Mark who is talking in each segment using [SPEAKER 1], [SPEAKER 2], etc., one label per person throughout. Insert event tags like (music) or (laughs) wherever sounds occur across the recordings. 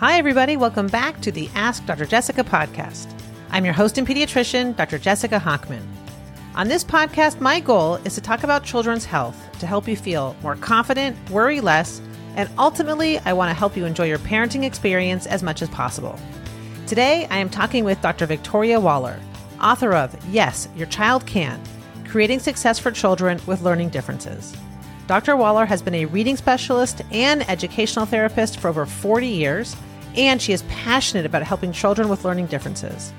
[SPEAKER 1] Hi, everybody. Welcome back to the Ask Dr. Jessica podcast. I'm your host and pediatrician, Dr. Jessica Hochman. On this podcast, my goal is to talk about children's health to help you feel more confident, worry less, and ultimately, I want to help you enjoy your parenting experience as much as possible. Today, I am talking with Dr. Victoria Waller, author of Yes, Your Child Can Creating Success for Children with Learning Differences. Dr. Waller has been a reading specialist and educational therapist for over 40 years, and she is passionate about helping children with learning differences.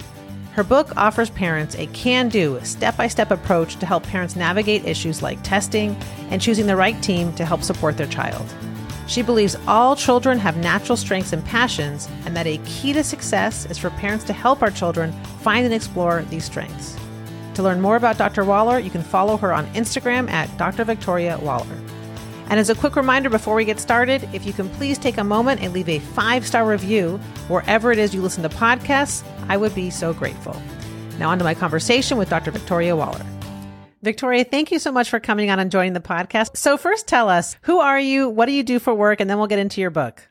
[SPEAKER 1] Her book offers parents a can do, step by step approach to help parents navigate issues like testing and choosing the right team to help support their child. She believes all children have natural strengths and passions, and that a key to success is for parents to help our children find and explore these strengths. To learn more about Dr. Waller, you can follow her on Instagram at Dr. Victoria Waller. And as a quick reminder before we get started, if you can please take a moment and leave a five star review wherever it is you listen to podcasts, I would be so grateful. Now, on to my conversation with Dr. Victoria Waller. Victoria, thank you so much for coming on and joining the podcast. So, first, tell us who are you? What do you do for work? And then we'll get into your book.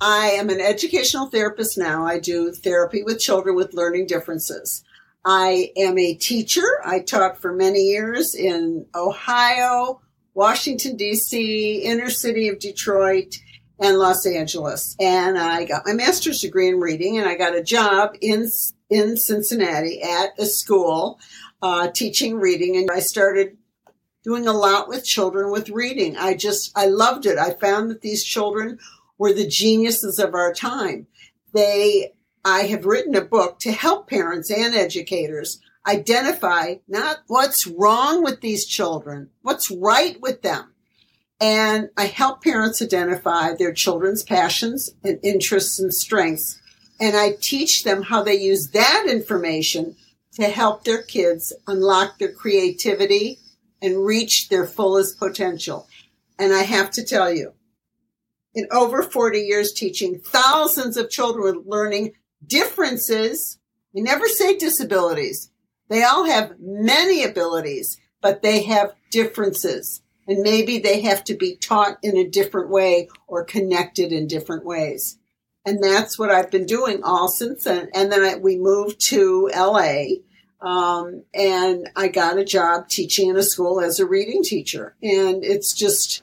[SPEAKER 2] I am an educational therapist now. I do therapy with children with learning differences. I am a teacher. I taught for many years in Ohio, Washington, D.C., inner city of Detroit, and Los Angeles. And I got my master's degree in reading, and I got a job in in Cincinnati at a school uh, teaching reading, and I started doing a lot with children with reading. I just I loved it. I found that these children were the geniuses of our time. They I have written a book to help parents and educators identify not what's wrong with these children, what's right with them. And I help parents identify their children's passions and interests and strengths. And I teach them how they use that information to help their kids unlock their creativity and reach their fullest potential. And I have to tell you, in over 40 years teaching thousands of children with learning differences, we never say disabilities, they all have many abilities, but they have differences. And maybe they have to be taught in a different way or connected in different ways. And that's what I've been doing all since then. And then I, we moved to LA. Um, and I got a job teaching in a school as a reading teacher. And it's just,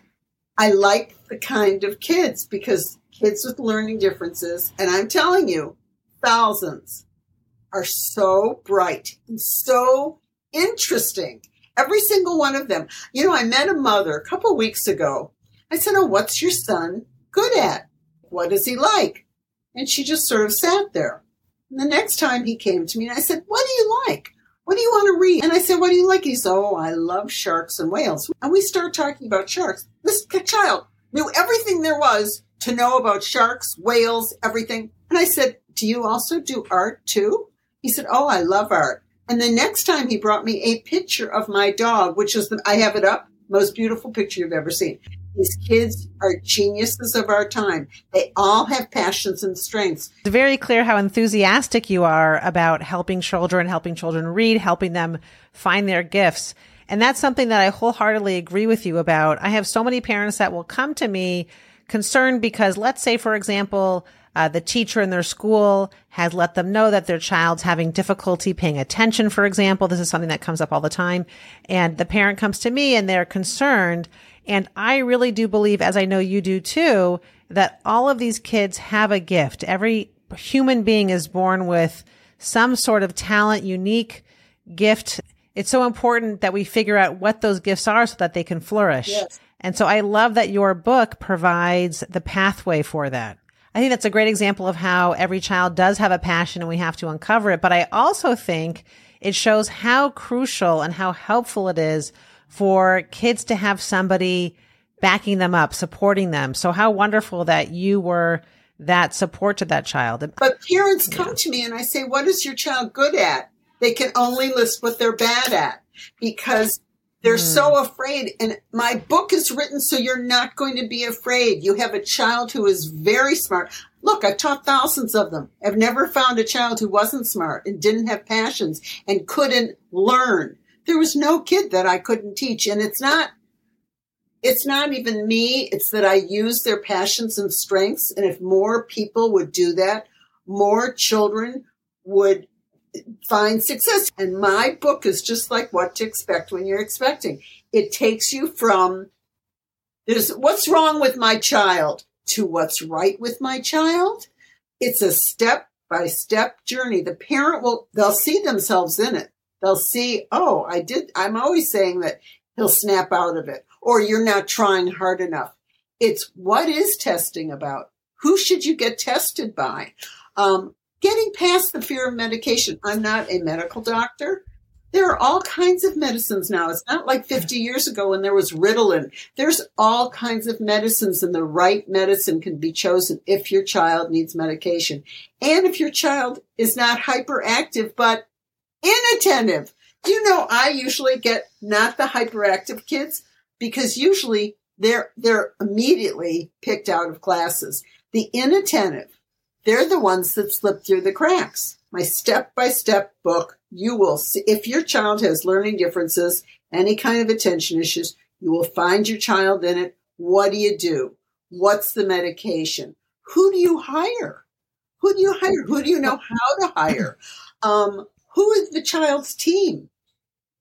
[SPEAKER 2] I like the kind of kids because kids with learning differences, and I'm telling you, thousands are so bright and so interesting. Every single one of them. You know, I met a mother a couple weeks ago. I said, Oh, what's your son good at? What is he like? And she just sort of sat there. And the next time he came to me and I said, What do you like? What do you want to read? And I said, What do you like? He said, Oh, I love sharks and whales. And we started talking about sharks. This child knew everything there was to know about sharks, whales, everything. And I said, Do you also do art too? He said, Oh, I love art. And the next time he brought me a picture of my dog, which is the, I have it up, most beautiful picture you've ever seen. These kids are geniuses of our time. They all have passions and strengths.
[SPEAKER 1] It's very clear how enthusiastic you are about helping children, helping children read, helping them find their gifts. And that's something that I wholeheartedly agree with you about. I have so many parents that will come to me concerned because let's say, for example, uh, the teacher in their school has let them know that their child's having difficulty paying attention, for example. This is something that comes up all the time. And the parent comes to me and they're concerned. And I really do believe, as I know you do too, that all of these kids have a gift. Every human being is born with some sort of talent, unique gift. It's so important that we figure out what those gifts are so that they can flourish. Yes. And so I love that your book provides the pathway for that. I think that's a great example of how every child does have a passion and we have to uncover it. But I also think it shows how crucial and how helpful it is for kids to have somebody backing them up, supporting them. So how wonderful that you were that support to that child.
[SPEAKER 2] But parents come to me and I say, what is your child good at? They can only list what they're bad at because they're mm. so afraid. And my book is written so you're not going to be afraid. You have a child who is very smart. Look, I've taught thousands of them. I've never found a child who wasn't smart and didn't have passions and couldn't learn. There was no kid that I couldn't teach. And it's not, it's not even me, it's that I use their passions and strengths. And if more people would do that, more children would find success. And my book is just like what to expect when you're expecting. It takes you from there's what's wrong with my child to what's right with my child. It's a step by step journey. The parent will, they'll see themselves in it. They'll see, oh, I did, I'm always saying that he'll snap out of it or you're not trying hard enough. It's what is testing about? Who should you get tested by? Um, getting past the fear of medication. I'm not a medical doctor. There are all kinds of medicines now. It's not like 50 years ago when there was Ritalin. There's all kinds of medicines, and the right medicine can be chosen if your child needs medication. And if your child is not hyperactive, but inattentive. You know, I usually get not the hyperactive kids because usually they're, they're immediately picked out of classes. The inattentive, they're the ones that slip through the cracks. My step by step book, you will see if your child has learning differences, any kind of attention issues, you will find your child in it. What do you do? What's the medication? Who do you hire? Who do you hire? Who do you know how to hire? Um, who is the child's team?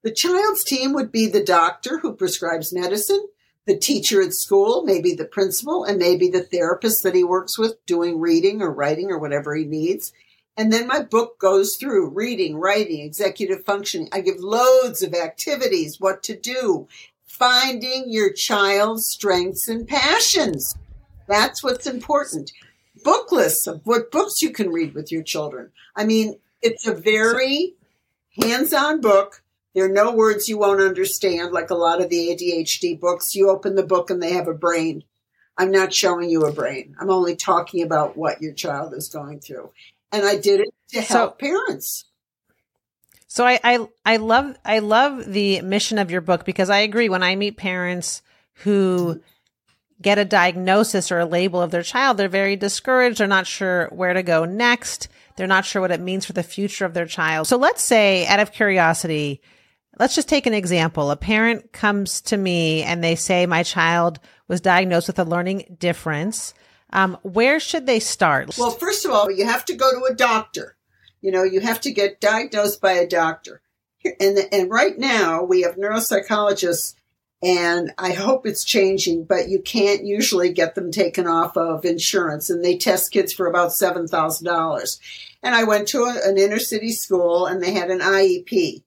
[SPEAKER 2] The child's team would be the doctor who prescribes medicine, the teacher at school, maybe the principal, and maybe the therapist that he works with doing reading or writing or whatever he needs. And then my book goes through reading, writing, executive functioning. I give loads of activities, what to do, finding your child's strengths and passions. That's what's important. Book lists of what books you can read with your children. I mean, it's a very hands on book there are no words you won't understand, like a lot of the ADHD books. You open the book and they have a brain. I'm not showing you a brain. I'm only talking about what your child is going through. And I did it to help so, parents.
[SPEAKER 1] So I, I I love I love the mission of your book because I agree when I meet parents who get a diagnosis or a label of their child, they're very discouraged. They're not sure where to go next. They're not sure what it means for the future of their child. So let's say out of curiosity, Let's just take an example. A parent comes to me and they say, my child was diagnosed with a learning difference. Um, where should they start?
[SPEAKER 2] Well, first of all, you have to go to a doctor. You know, you have to get diagnosed by a doctor. And, and right now we have neuropsychologists and I hope it's changing, but you can't usually get them taken off of insurance and they test kids for about $7,000. And I went to a, an inner city school and they had an IEP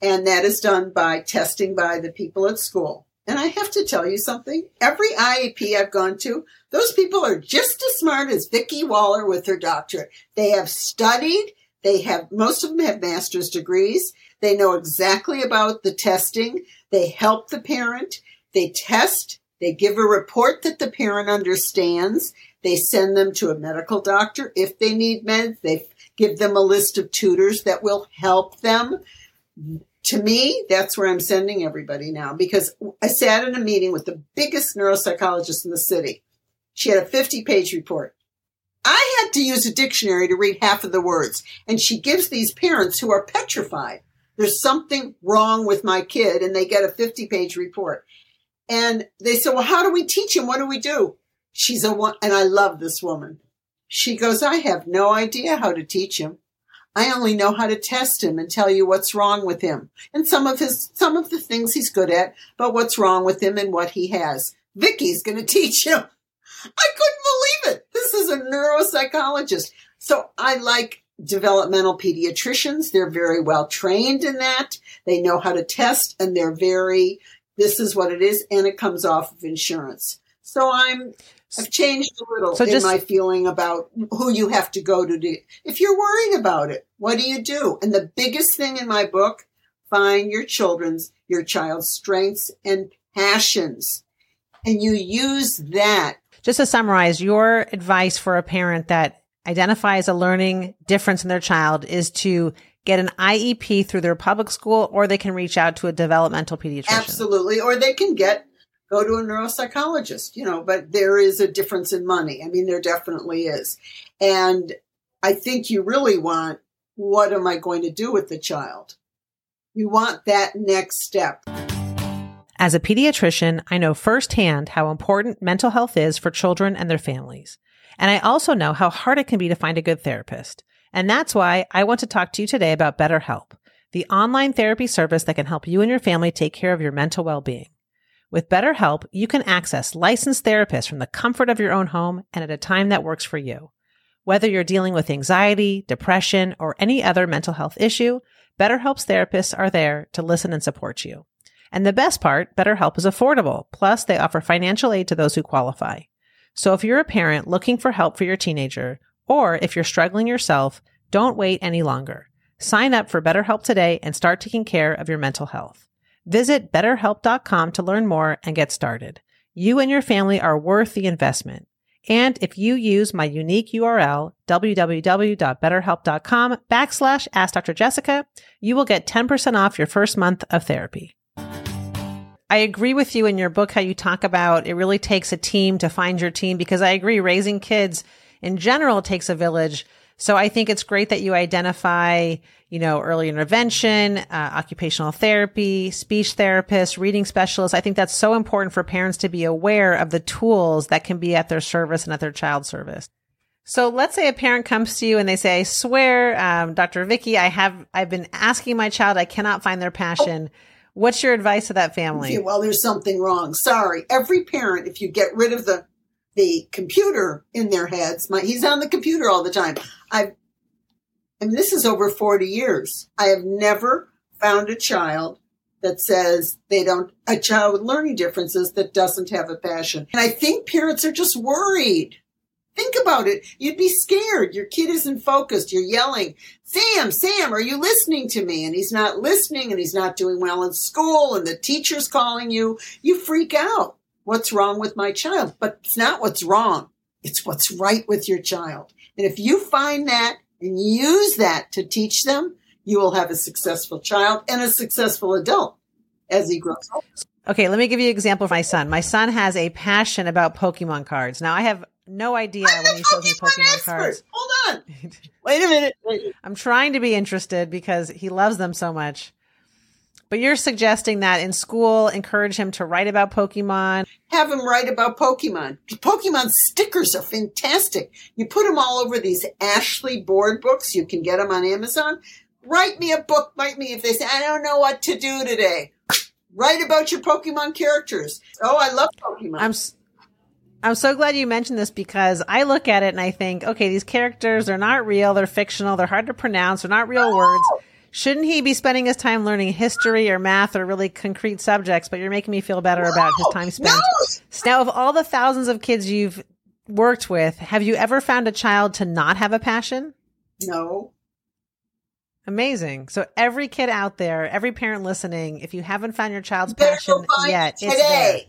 [SPEAKER 2] and that is done by testing by the people at school. And I have to tell you something. Every IEP I've gone to, those people are just as smart as Vicki Waller with her doctorate. They have studied. They have, most of them have master's degrees. They know exactly about the testing. They help the parent. They test. They give a report that the parent understands. They send them to a medical doctor if they need meds. They give them a list of tutors that will help them to me, that's where I'm sending everybody now because I sat in a meeting with the biggest neuropsychologist in the city. She had a 50 page report. I had to use a dictionary to read half of the words. And she gives these parents who are petrified. There's something wrong with my kid and they get a 50 page report. And they say, well, how do we teach him? What do we do? She's a one, and I love this woman. She goes, I have no idea how to teach him. I only know how to test him and tell you what's wrong with him and some of his some of the things he's good at, but what's wrong with him and what he has. Vicki's going to teach him. I couldn't believe it. This is a neuropsychologist. So I like developmental pediatricians. They're very well trained in that. They know how to test and they're very this is what it is and it comes off of insurance. So I'm I've changed a little so in my feeling about who you have to go to. Do. If you're worried about it, what do you do? And the biggest thing in my book, find your children's, your child's strengths and passions. And you use that.
[SPEAKER 1] Just to summarize, your advice for a parent that identifies a learning difference in their child is to get an IEP through their public school or they can reach out to a developmental pediatrician.
[SPEAKER 2] Absolutely. Or they can get go to a neuropsychologist, you know, but there is a difference in money. I mean, there definitely is. And I think you really want, what am I going to do with the child? You want that next step.
[SPEAKER 1] As a pediatrician, I know firsthand how important mental health is for children and their families. And I also know how hard it can be to find a good therapist. And that's why I want to talk to you today about BetterHelp, the online therapy service that can help you and your family take care of your mental well-being. With BetterHelp, you can access licensed therapists from the comfort of your own home and at a time that works for you. Whether you're dealing with anxiety, depression, or any other mental health issue, BetterHelp's therapists are there to listen and support you. And the best part, BetterHelp is affordable. Plus, they offer financial aid to those who qualify. So if you're a parent looking for help for your teenager, or if you're struggling yourself, don't wait any longer. Sign up for BetterHelp today and start taking care of your mental health. Visit betterhelp.com to learn more and get started. You and your family are worth the investment. And if you use my unique URL, www.betterhelp.com backslash ask Dr. Jessica, you will get 10% off your first month of therapy. I agree with you in your book how you talk about it really takes a team to find your team because I agree raising kids in general takes a village. So I think it's great that you identify, you know, early intervention, uh, occupational therapy, speech therapists, reading specialists. I think that's so important for parents to be aware of the tools that can be at their service and at their child's service. So let's say a parent comes to you and they say, I swear, um, Dr. Vicki, I have, I've been asking my child, I cannot find their passion. What's your advice to that family?
[SPEAKER 2] Well, there's something wrong. Sorry. Every parent, if you get rid of the the computer in their heads, my, he's on the computer all the time. I've, and this is over 40 years. I have never found a child that says they don't, a child with learning differences that doesn't have a passion. And I think parents are just worried. Think about it. You'd be scared. Your kid isn't focused. You're yelling, Sam, Sam, are you listening to me? And he's not listening and he's not doing well in school and the teacher's calling you. You freak out. What's wrong with my child? But it's not what's wrong. It's what's right with your child. And if you find that and use that to teach them, you will have a successful child and a successful adult as he grows up.
[SPEAKER 1] Okay, let me give you an example of my son. My son has a passion about Pokemon cards. Now I have no idea
[SPEAKER 2] I'm
[SPEAKER 1] when
[SPEAKER 2] he shows me Pokemon expert. cards. Hold on. (laughs) Wait a minute. Wait.
[SPEAKER 1] I'm trying to be interested because he loves them so much. But you're suggesting that in school, encourage him to write about Pokemon.
[SPEAKER 2] Have him write about Pokemon. Pokemon stickers are fantastic. You put them all over these Ashley board books. You can get them on Amazon. Write me a book. Write me if they say, I don't know what to do today. Write about your Pokemon characters. Oh, I love Pokemon.
[SPEAKER 1] I'm I'm so glad you mentioned this because I look at it and I think, okay, these characters are not real, they're fictional, they're hard to pronounce, they're not real words. Shouldn't he be spending his time learning history or math or really concrete subjects? But you're making me feel better no, about his time spent. No. Now, of all the thousands of kids you've worked with, have you ever found a child to not have a passion?
[SPEAKER 2] No.
[SPEAKER 1] Amazing. So every kid out there, every parent listening, if you haven't found your child's passion yet,
[SPEAKER 2] today. it's there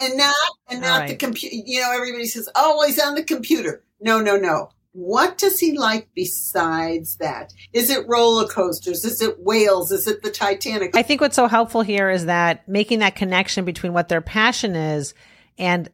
[SPEAKER 2] and not and not right. the computer. You know, everybody says, "Oh, well, he's on the computer." No, no, no. What does he like besides that? Is it roller coasters? Is it whales? Is it the Titanic?
[SPEAKER 1] I think what's so helpful here is that making that connection between what their passion is and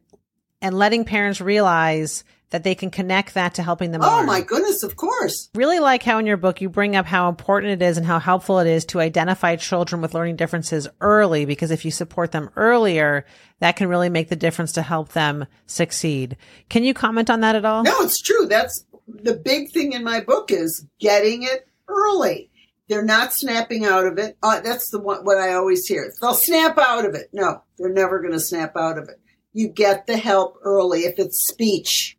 [SPEAKER 1] and letting parents realize that they can connect that to helping them.
[SPEAKER 2] Oh
[SPEAKER 1] learn.
[SPEAKER 2] my goodness, of course.
[SPEAKER 1] Really like how in your book you bring up how important it is and how helpful it is to identify children with learning differences early, because if you support them earlier, that can really make the difference to help them succeed. Can you comment on that at all?
[SPEAKER 2] No, it's true. That's the big thing in my book is getting it early. They're not snapping out of it. Uh, that's the one, what I always hear. They'll snap out of it. No, they're never going to snap out of it. You get the help early. If it's speech,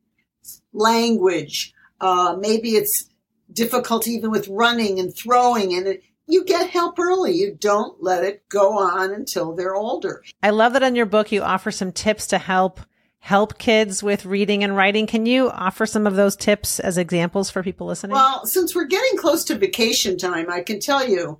[SPEAKER 2] language. Uh, maybe it's difficult even with running and throwing and it, you get help early. You don't let it go on until they're older.
[SPEAKER 1] I love that in your book you offer some tips to help help kids with reading and writing. Can you offer some of those tips as examples for people listening?
[SPEAKER 2] Well, since we're getting close to vacation time, I can tell you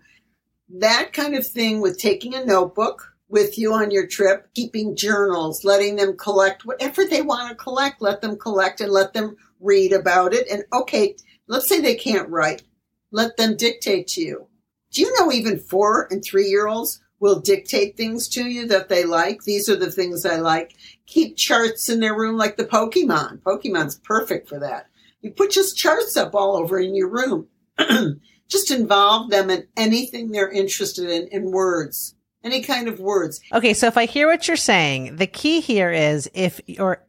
[SPEAKER 2] that kind of thing with taking a notebook with you on your trip, keeping journals, letting them collect whatever they want to collect, let them collect and let them read about it. And okay, let's say they can't write. Let them dictate to you. Do you know even four and three year olds will dictate things to you that they like? These are the things I like. Keep charts in their room like the Pokemon. Pokemon's perfect for that. You put just charts up all over in your room. (clears throat) just involve them in anything they're interested in in words any kind of words.
[SPEAKER 1] Okay, so if I hear what you're saying, the key here is if or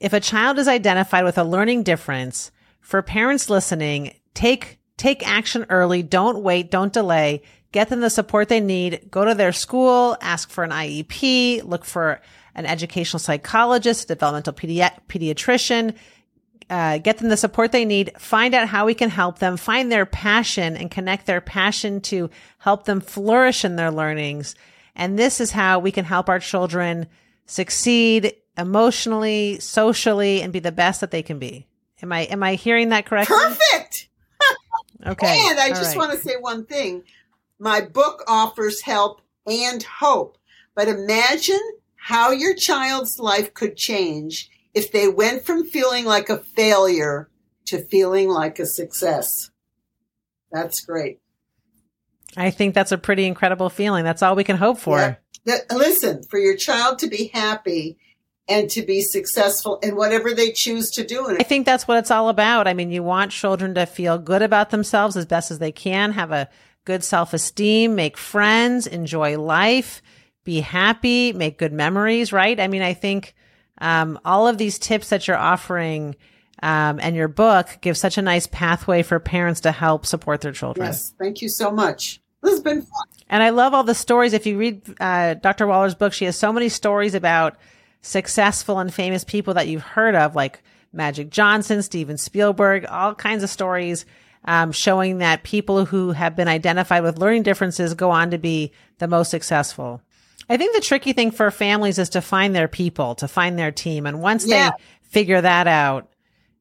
[SPEAKER 1] if a child is identified with a learning difference, for parents listening, take take action early, don't wait, don't delay, get them the support they need, go to their school, ask for an IEP, look for an educational psychologist, developmental pedi- pediatrician, uh, get them the support they need, find out how we can help them, find their passion and connect their passion to help them flourish in their learnings. And this is how we can help our children succeed emotionally, socially, and be the best that they can be. Am I, am I hearing that correctly?
[SPEAKER 2] Perfect. (laughs)
[SPEAKER 1] Okay.
[SPEAKER 2] And I
[SPEAKER 1] All
[SPEAKER 2] just
[SPEAKER 1] right.
[SPEAKER 2] want to say one thing. My book offers help and hope, but imagine how your child's life could change if they went from feeling like a failure to feeling like a success. That's great.
[SPEAKER 1] I think that's a pretty incredible feeling. That's all we can hope for.
[SPEAKER 2] Yeah. That- listen, for your child to be happy and to be successful in whatever they choose to do.
[SPEAKER 1] I think that's what it's all about. I mean, you want children to feel good about themselves as best as they can, have a good self esteem, make friends, enjoy life, be happy, make good memories, right? I mean, I think um, all of these tips that you're offering um, and your book give such a nice pathway for parents to help support their children.
[SPEAKER 2] yes, thank you so much. This has been fun.
[SPEAKER 1] And I love all the stories. If you read uh, Dr. Waller's book, she has so many stories about successful and famous people that you've heard of, like Magic Johnson, Steven Spielberg, all kinds of stories um, showing that people who have been identified with learning differences go on to be the most successful. I think the tricky thing for families is to find their people, to find their team. And once
[SPEAKER 2] Yeah.
[SPEAKER 1] they figure that out,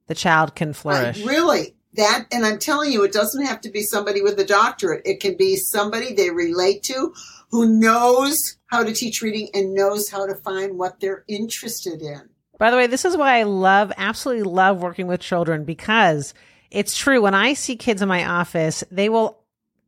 [SPEAKER 1] the child can flourish.
[SPEAKER 2] I really that and I'm telling you it doesn't have to be somebody with a doctorate. It can be somebody they relate to who knows how to teach reading and knows how to find what they're interested in.
[SPEAKER 1] By the way, this is why I love, absolutely love working with children because it's true. When I see kids in my office, they will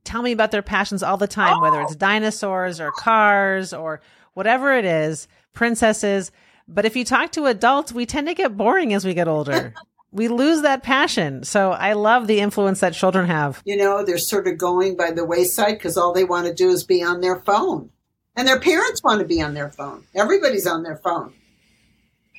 [SPEAKER 1] tell me about their passions all the time, whether it's oh! dinosaurs or cars or whatever it is, princesses. But if you talk to adults, we tend to get boring as we get older. (laughs) we lose that passion. So I love the influence that children have.
[SPEAKER 2] You know, they're sort of going by the wayside because all they want to do is be on their phone. And their parents want to be on their phone. Everybody's on their phone.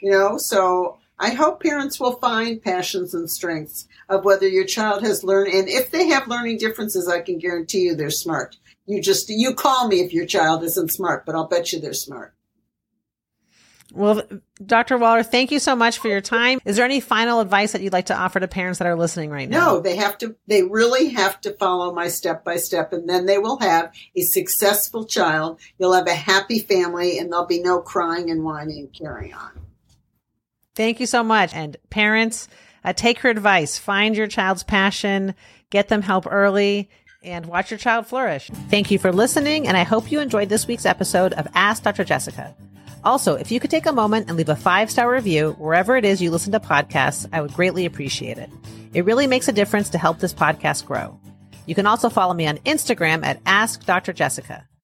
[SPEAKER 2] You know, so I hope parents will find passions and strengths of whether your child has learned and if they have learning differences, I can guarantee you they're smart. You just you call me if your child isn't smart, but I'll bet you they're smart.
[SPEAKER 1] Well, Dr. Waller, thank you so much for your time. Is there any final advice that you'd like to offer to parents that are listening right now?
[SPEAKER 2] No, they have to, they really have to follow my step by step, and then they will have a successful child. You'll have a happy family, and there'll be no crying and whining and carrying on.
[SPEAKER 1] Thank you so much. And parents, uh, take her advice. Find your child's passion, get them help early, and watch your child flourish. Thank you for listening, and I hope you enjoyed this week's episode of Ask Dr. Jessica. Also, if you could take a moment and leave a five star review wherever it is you listen to podcasts, I would greatly appreciate it. It really makes a difference to help this podcast grow. You can also follow me on Instagram at Ask Dr. Jessica.